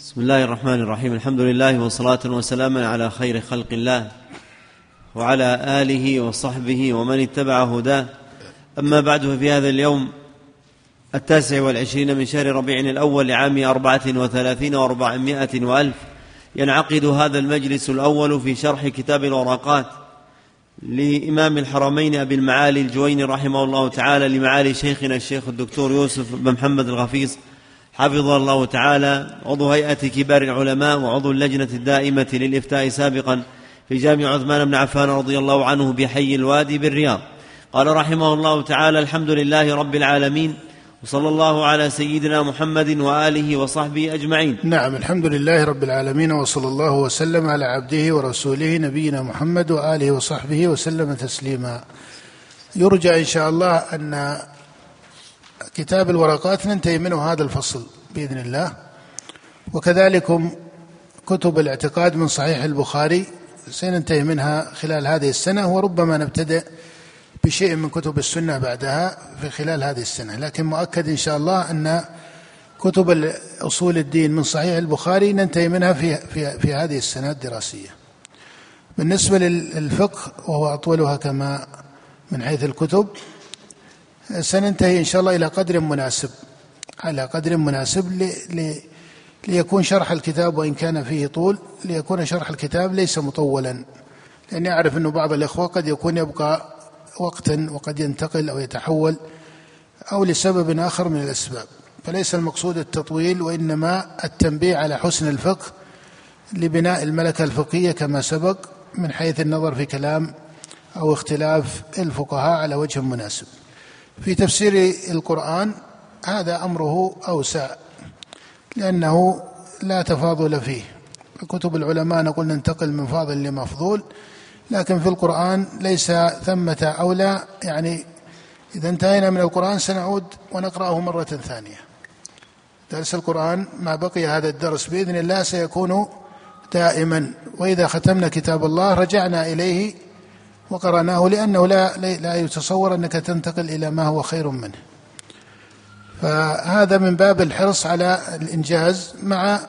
بسم الله الرحمن الرحيم الحمد لله وصلاة وسلاما على خير خلق الله وعلى آله وصحبه ومن اتبع هداه أما بعد ففي هذا اليوم التاسع والعشرين من شهر ربيع الأول لعام أربعة وثلاثين وأربعمائة وألف ينعقد هذا المجلس الأول في شرح كتاب الورقات لإمام الحرمين أبي المعالي الجويني رحمه الله تعالى لمعالي شيخنا الشيخ الدكتور يوسف بن محمد الغفيص حفظه الله تعالى عضو هيئة كبار العلماء وعضو اللجنة الدائمة للإفتاء سابقا في جامع عثمان بن عفان رضي الله عنه بحي الوادي بالرياض. قال رحمه الله تعالى الحمد لله رب العالمين وصلى الله على سيدنا محمد وآله وصحبه أجمعين. نعم الحمد لله رب العالمين وصلى الله وسلم على عبده ورسوله نبينا محمد وآله وصحبه وسلم تسليما. يرجى إن شاء الله أن كتاب الورقات ننتهي منه هذا الفصل بإذن الله وكذلك كتب الاعتقاد من صحيح البخاري سننتهي منها خلال هذه السنة وربما نبتدئ بشيء من كتب السنة بعدها في خلال هذه السنة لكن مؤكد إن شاء الله أن كتب اصول الدين من صحيح البخاري ننتهي منها في في في هذه السنة الدراسية. بالنسبة للفقه وهو أطولها كما من حيث الكتب سننتهي إن شاء الله إلى قدر مناسب على قدر مناسب لي ليكون شرح الكتاب وإن كان فيه طول ليكون شرح الكتاب ليس مطولا. لأني أعرف أنه بعض الإخوة قد يكون يبقى وقتا وقد ينتقل أو يتحول أو لسبب آخر من الأسباب. فليس المقصود التطويل وإنما التنبيه على حسن الفقه لبناء الملكة الفقهية كما سبق من حيث النظر في كلام أو اختلاف الفقهاء على وجه مناسب. في تفسير القرآن هذا أمره أوسع لأنه لا تفاضل فيه. كتب العلماء نقول ننتقل من فاضل لمفضول لكن في القرآن ليس ثمة أولى. يعني إذا انتهينا من القرآن سنعود ونقرأه مرة ثانية. درس القرآن ما بقي هذا الدرس بإذن الله سيكون دائما. وإذا ختمنا كتاب الله رجعنا إليه وقرأناه لأنه لا لا يتصور أنك تنتقل إلى ما هو خير منه. فهذا من باب الحرص على الإنجاز مع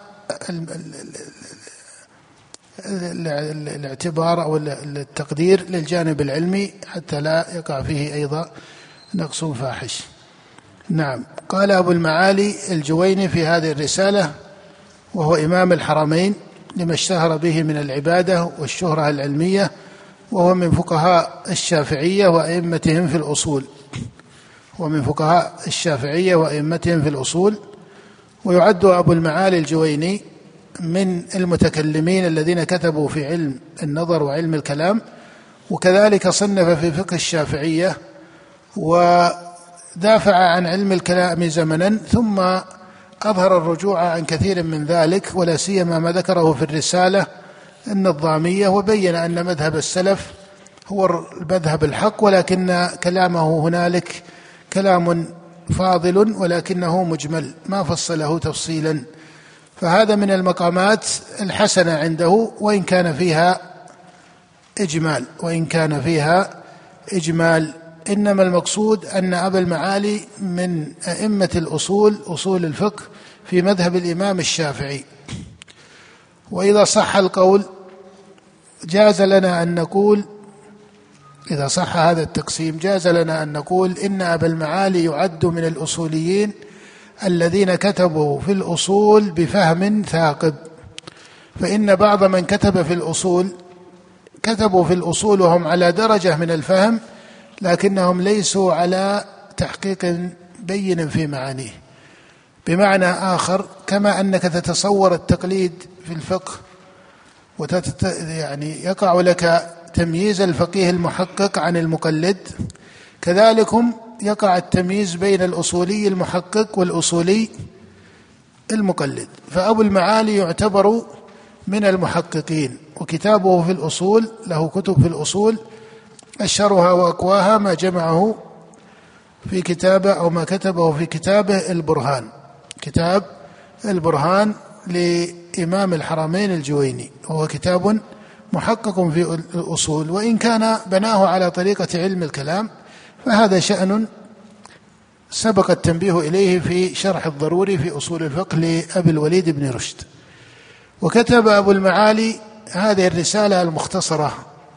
الاعتبار أو التقدير للجانب العلمي حتى لا يقع فيه أيضا نقص فاحش. نعم. قال أبو المعالي الجويني في هذه الرسالة وهو إمام الحرمين لما اشتهر به من العبادة والشهرة العلمية وهو من فقهاء الشافعية وأئمتهم في الأصول. ومن فقهاء الشافعية وأئمتهم في الأصول. ويعد أبو المعالي الجويني من المتكلمين الذين كتبوا في علم النظر وعلم الكلام. وكذلك صنف في فقه الشافعية ودافع عن علم الكلام زمنا. ثم أظهر الرجوع عن كثير من ذلك ولا سيما ما ذكره في الرسالة النظامية وبين أن مذهب السلف هو المذهب الحق ولكن كلامه هنالك كلام فاضل ولكنه مجمل ما فصله تفصيلا. فهذا من المقامات الحسنة عنده وإن كان فيها إجمال وإن كان فيها إجمال. إنما المقصود أن أبا المعالي من أئمة الأصول أصول الفقه في مذهب الإمام الشافعي. وإذا صح القول جاز لنا أن نقول إذا صح هذا التقسيم جاز لنا أن نقول إن أبا المعالي يعد من الأصوليين الذين كتبوا في الأصول بفهم ثاقب. فإن بعض من كتب في الأصول كتبوا في الأصول وهم على درجة من الفهم لكنهم ليسوا على تحقيق بين في معانيه. بمعنى آخر كما أنك تتصور التقليد في الفقه وتت يعني يقع لك تمييز الفقيه المحقق عن المقلد. كذلكم يقع التمييز بين الأصولي المحقق والأصولي المقلد. فأبو المعالي يعتبر من المحققين وكتابه في الأصول له كتب في الأصول أشهرها وأقواها ما جمعه في كتابه أو ما كتبه في كتابه البرهان. كتاب البرهان لإمام الحرمين الجويني وهو كتاب محقق في الأصول وإن كان بناه على طريقة علم الكلام فهذا شأن سبق التنبيه إليه في شرح الضروري في أصول الفقه لأبي الوليد بن رشد. وكتب أبو المعالي هذه الرسالة المختصرة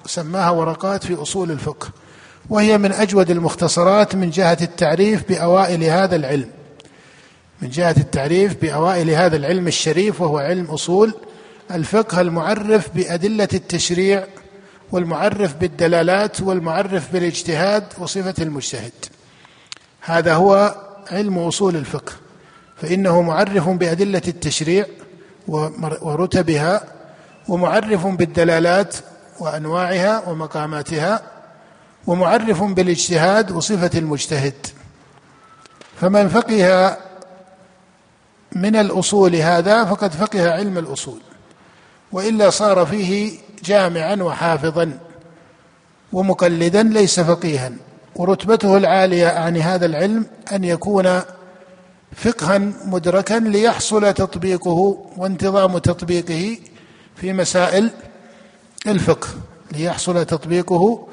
سماها ورقات في أصول الفقه وهي من أجود المختصرات من جهة التعريف بأوائل هذا العلم. من جهة التعريف بأوائل هذا العلم الشريف وهو علم أصول الفقه المعرف بأدلة التشريع والمعرف بالدلالات والمعرف بالاجتهاد وصفة المجتهد. هذا هو علم أصول الفقه. فإنه معرف بأدلة التشريع ورتبها ومعرف بالدلالات وأنواعها ومقاماتها ومعرف بالاجتهاد وصفة المجتهد. فمن فقه من الأصول هذا فقد فقه علم الأصول وإلا صار فيه جامعا وحافظا ومقلدا ليس فقيها ورتبته العالية عن هذا العلم أن يكون فقها مدركا ليحصل تطبيقه وانتظام تطبيقه في مسائل الفقه ليحصل تطبيقه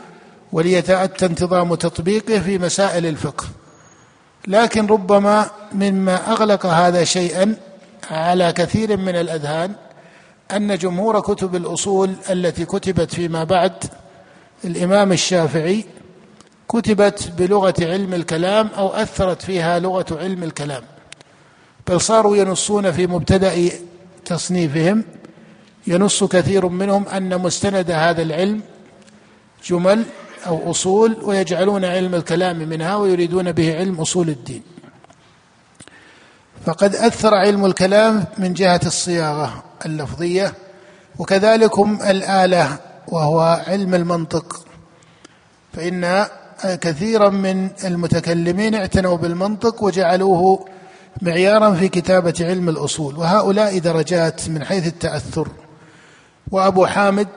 وليتأتى انتظام تطبيقه في مسائل الفقه. لكن ربما مما أغلق هذا شيئا على كثير من الأذهان أن جمهور كتب الأصول التي كتبت فيما بعد الإمام الشافعي كتبت بلغة علم الكلام أو أثرت فيها لغة علم الكلام. بل صاروا ينصون في مبتدأ تصنيفهم. ينص كثير منهم أن مستند هذا العلم جمل أو أصول ويجعلون علم الكلام منها ويريدون به علم أصول الدين. فقد أثر علم الكلام من جهة الصياغة اللفظية وكذلكم الآلة وهو علم المنطق. فإن كثيرا من المتكلمين اعتنوا بالمنطق وجعلوه معيارا في كتابة علم الأصول. وهؤلاء درجات من حيث التأثر. وأبو حامد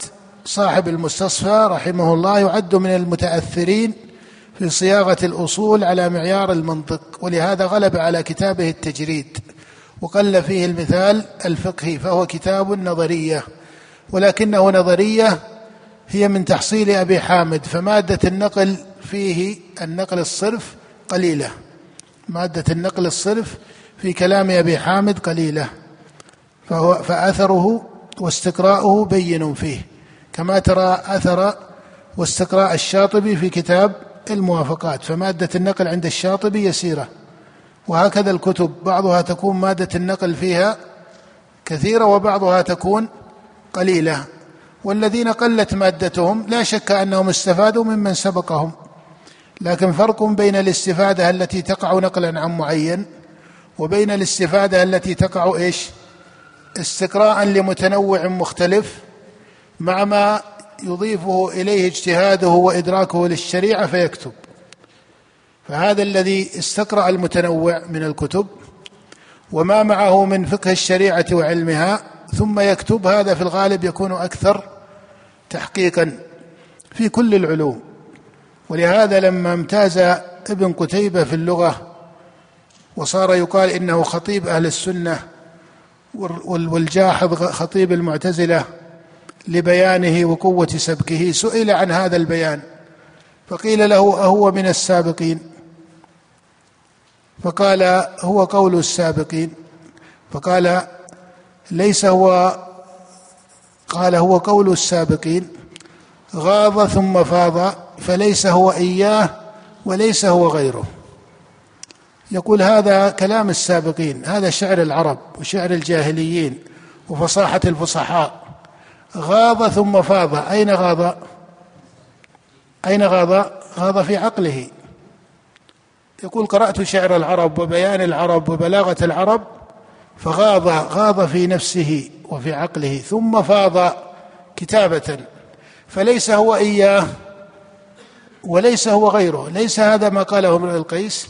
صاحب المستصفى رحمه الله يعد من المتأثرين في صياغة الأصول على معيار المنطق ولهذا غلب على كتابه التجريد وقل فيه المثال الفقهي فهو كتاب نظرية ولكنه نظرية هي من تحصيل أبي حامد فمادة النقل فيه النقل الصرف قليلة. مادة النقل الصرف في كلام أبي حامد قليلة فهو فأثره واستقراؤه بين فيه. كما ترى أثر واستقراء الشاطبي في كتاب الموافقات فمادة النقل عند الشاطبي يسيرة وهكذا الكتب بعضها تكون مادة النقل فيها كثيرة وبعضها تكون قليلة والذين قلت مادتهم لا شك أنهم استفادوا ممن سبقهم لكن فرق بين الاستفادة التي تقع نقلا عن معين وبين الاستفادة التي تقع إيش؟ استقراء لمتنوع مختلف مع ما يضيفه إليه اجتهاده وإدراكه للشريعة فيكتب. فهذا الذي استقرأ المتنوع من الكتب وما معه من فقه الشريعة وعلمها ثم يكتب هذا في الغالب يكون أكثر تحقيقا في كل العلوم. ولهذا لما امتاز ابن قتيبة في اللغة وصار يقال إنه خطيب أهل السنة والجاحظ خطيب المعتزلة لبيانه وقوة سبكه سئل عن هذا البيان فقيل له أهو من السابقين؟ فقال هو قول السابقين فقال ليس هو قال هو قول السابقين غاض ثم فاض فليس هو إياه وليس هو غيره. يقول هذا كلام السابقين هذا شعر العرب وشعر الجاهليين وفصاحة الفصحاء. غاض ثم فاض. أين غاض أين غاض غاض في عقله. يقول قرأت شعر العرب وبيان العرب وبلاغة العرب فغاض غاض في نفسه وفي عقله ثم فاض كتابة. فليس هو إياه وليس هو غيره. ليس هذا ما قاله امرئ القيس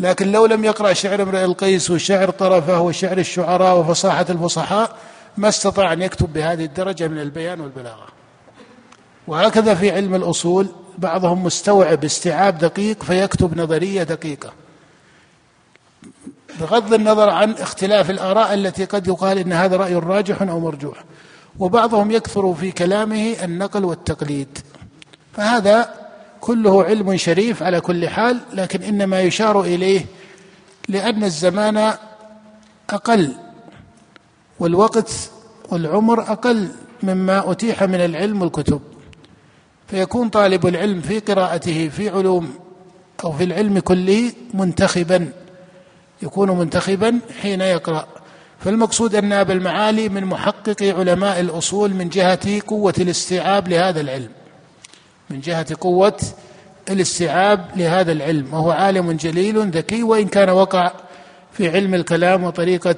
لكن لو لم يقرأ شعر امرئ القيس وشعر طرفه وشعر الشعراء وفصاحة الفصحاء ما استطاع أن يكتب بهذه الدرجة من البيان والبلاغة. وهكذا في علم الأصول بعضهم مستوعب استيعاب دقيق فيكتب نظرية دقيقة. بغض النظر عن اختلاف الآراء التي قد يقال إن هذا رأي راجح أو مرجوح. وبعضهم يكثر في كلامه النقل والتقليد. فهذا كله علم شريف على كل حال لكن إنما يشار إليه لأن الزمان أقل. والوقت والعمر أقل مما أتيح من العلم والكتب. فيكون طالب العلم في قراءته في علوم أو في العلم كله منتخبا يكون منتخبا حين يقرأ. فالمقصود أن أبا المعالي من محقق علماء الأصول من جهة قوة الاستيعاب لهذا العلم. من جهة قوة الاستيعاب لهذا العلم. وهو عالم جليل ذكي وإن كان وقع في علم الكلام وطريقة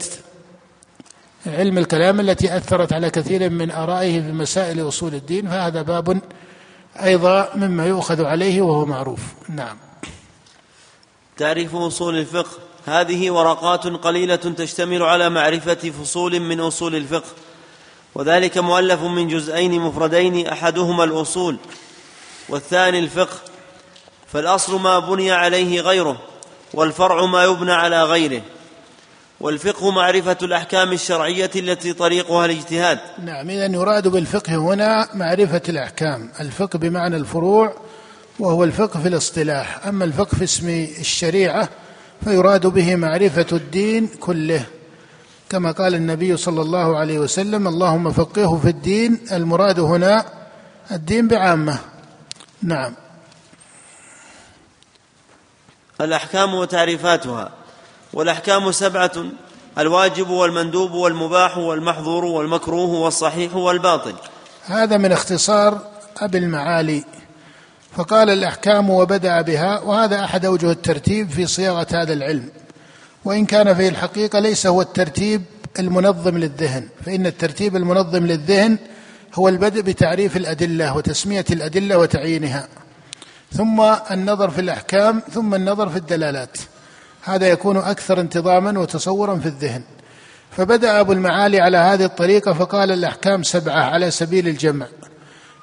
علم الكلام التي أثرت على كثير من آرائه في مسائل أصول الدين فهذا باب أيضا مما يؤخذ عليه وهو معروف. نعم. تعريف أصول الفقه. هذه ورقات قليلة تشتمل على معرفة فصول من أصول الفقه وذلك مؤلف من جزئين مفردين أحدهما الأصول والثاني الفقه. فالأصل ما بني عليه غيره والفرع ما يبنى على غيره. والفقه معرفة الأحكام الشرعية التي طريقها الاجتهاد. نعم إذا يراد بالفقه هنا معرفة الأحكام الفقه بمعنى الفروع وهو الفقه في الاصطلاح. أما الفقه في اسم الشريعة فيراد به معرفة الدين كله. كما قال النبي صلى الله عليه وسلم اللهم فقهه في الدين. المراد هنا الدين بعامة. نعم. الأحكام وتعريفاتها. والأحكام سبعة الواجب والمندوب والمباح والمحظور والمكروه والصحيح والباطل. هذا من اختصار أبي المعالي. فقال الأحكام وبدأ بها وهذا أحد أوجه الترتيب في صياغة هذا العلم. وإن كان في الحقيقة ليس هو الترتيب المنظم للذهن فإن الترتيب المنظم للذهن هو البدء بتعريف الأدلة وتسمية الأدلة وتعيينها. ثم النظر في الأحكام ثم النظر في الدلالات. هذا يكون أكثر انتظاما وتصورا في الذهن. فبدأ أبو المعالي على هذه الطريقة فقال الأحكام سبعة على سبيل الجمع.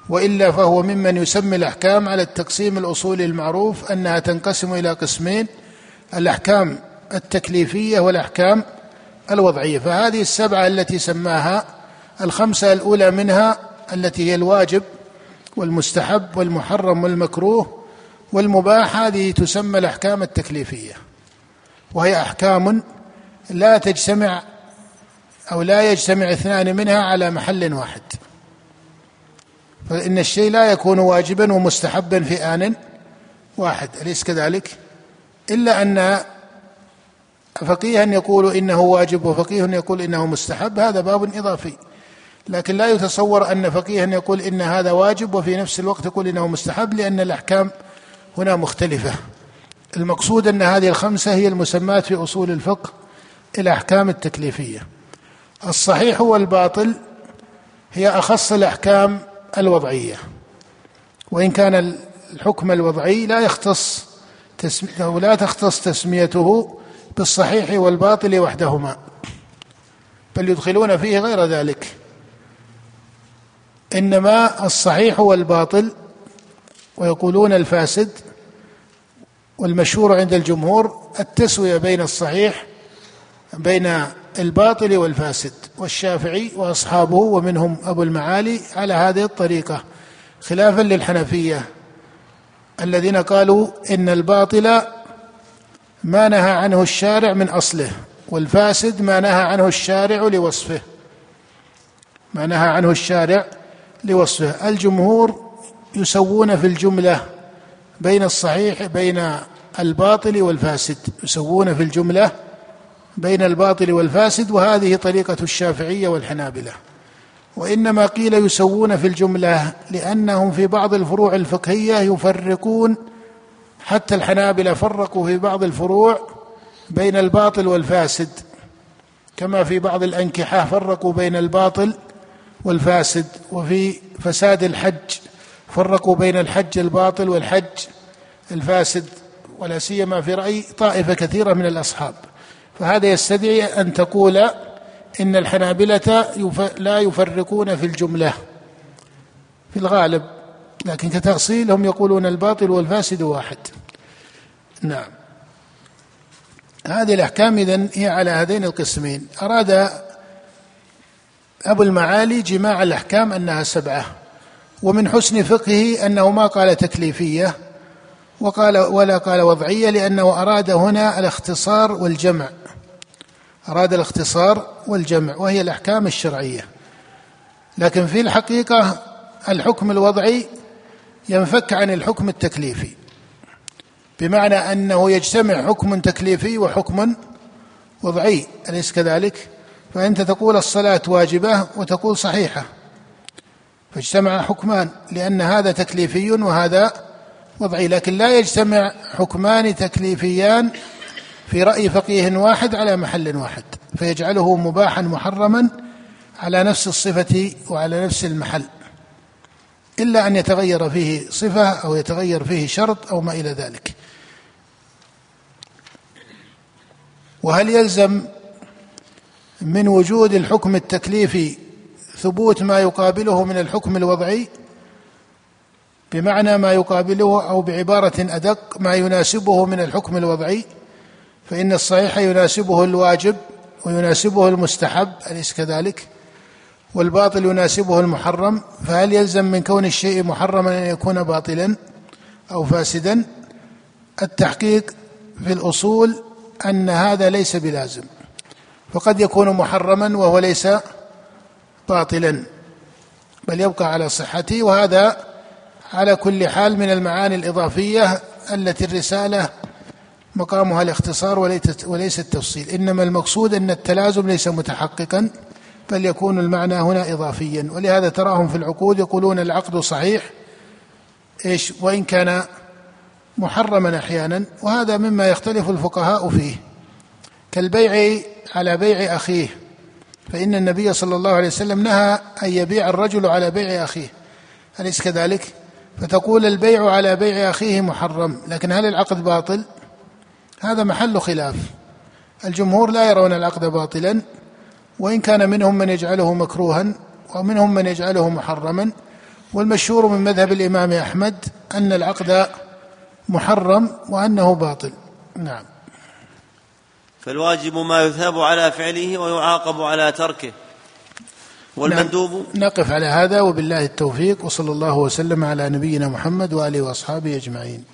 وإلا فهو ممن يسمي الأحكام على التقسيم الاصولي المعروف أنها تنقسم إلى قسمين الأحكام التكليفية والأحكام الوضعية. فهذه السبعة التي سماها الخمسة الأولى منها التي هي الواجب والمستحب والمحرم والمكروه والمباح هذه تسمى الأحكام التكليفية. وهي أحكام لا تجتمع أو لا يجتمع اثنان منها على محل واحد. فإن الشيء لا يكون واجبا ومستحبا في آن واحد. أليس كذلك؟ إلا أن فقيها يقول إنه واجب وفقيه يقول إنه مستحب. هذا باب إضافي. لكن لا يتصور أن فقيها يقول إن هذا واجب وفي نفس الوقت يقول إنه مستحب لأن الأحكام هنا مختلفة. المقصود أن هذه الخمسة هي المسمات في أصول الفقه الأحكام التكليفية. الصحيح والباطل هي أخص الأحكام الوضعية وإن كان الحكم الوضعي لا يختص أو لا تختص تسميته بالصحيح والباطل وحدهما بل يدخلون فيه غير ذلك. إنما الصحيح والباطل ويقولون الفاسد والمشهور عند الجمهور التسوية بين الصحيح بين الباطل والفاسد والشافعي وأصحابه ومنهم أبو المعالي على هذه الطريقة خلافا للحنفية الذين قالوا إن الباطل ما نهى عنه الشارع من أصله والفاسد ما نهى عنه الشارع لوصفه. ما نهى عنه الشارع لوصفه. الجمهور يسوون في الجملة بين الصحيح بين الباطل والفاسد يسوون في الجملة بين الباطل والفاسد وهذه طريقة الشافعية والحنابلة. وإنما قيل يسوون في الجملة لأنهم في بعض الفروع الفقهية يفرقون حتى الحنابلة فرقوا في بعض الفروع بين الباطل والفاسد. كما في بعض الأنكحة فرقوا بين الباطل والفاسد وفي فساد الحج فرقوا بين الحج الباطل والحج الفاسد. ولا سيما في رأي طائفة كثيرة من الأصحاب. فهذا يستدعي أن تقول إن الحنابلة لا يفرقون في الجملة في الغالب لكن كتأصيل هم يقولون الباطل والفاسد واحد. نعم. هذه الأحكام إذن هي على هذين القسمين. أراد أبو المعالي جماع الأحكام أنها سبعة ومن حسن فقهه أنه ما قال تكليفية وقال ولا قال وضعية لأنه أراد هنا الاختصار والجمع. أراد الاختصار والجمع وهي الأحكام الشرعية. لكن في الحقيقة الحكم الوضعي ينفك عن الحكم التكليفي. بمعنى أنه يجتمع حكم تكليفي وحكم وضعي أليس كذلك؟ فأنت تقول الصلاة واجبة وتقول صحيحة. فاجتمع حكمان لأن هذا تكليفي وهذا وضعي لكن لا يجتمع حكمان تكليفيان في رأي فقيه واحد على محل واحد فيجعله مباحا محرما على نفس الصفة وعلى نفس المحل إلا أن يتغير فيه صفة أو يتغير فيه شرط أو ما إلى ذلك. وهل يلزم من وجود الحكم التكليفي ثبوت ما يقابله من الحكم الوضعي؟ بمعنى ما يقابله أو بعبارة أدق ما يناسبه من الحكم الوضعي فإن الصحيح يناسبه الواجب ويناسبه المستحب أليس كذلك؟ والباطل يناسبه المحرم فهل يلزم من كون الشيء محرما أن يكون باطلا أو فاسدا؟ التحقيق في الأصول أن هذا ليس بلازم فقد يكون محرما وهو ليس باطلا بل يبقى على صحته وهذا على كل حال من المعاني الإضافية التي الرسالة مقامها الاختصار وليس التفصيل. إنما المقصود أن التلازم ليس متحققا بل يكون المعنى هنا إضافيا. ولهذا تراهم في العقود يقولون العقد صحيح إيش؟ وإن كان محرما أحيانا. وهذا مما يختلف الفقهاء فيه. كالبيع على بيع أخيه. فإن النبي صلى الله عليه وسلم نهى أن يبيع الرجل على بيع أخيه. أليس كذلك؟ فتقول البيع على بيع أخيه محرم لكن هل العقد باطل؟ هذا محل خلاف. الجمهور لا يرون العقد باطلا وإن كان منهم من يجعله مكروها ومنهم من يجعله محرما. والمشهور من مذهب الإمام أحمد أن العقد محرم وأنه باطل. نعم. فالواجب ما يثاب على فعله ويعاقب على تركه. والمندوب نعم. نقف على هذا وبالله التوفيق وصلى الله وسلم على نبينا محمد وآله وأصحابه أجمعين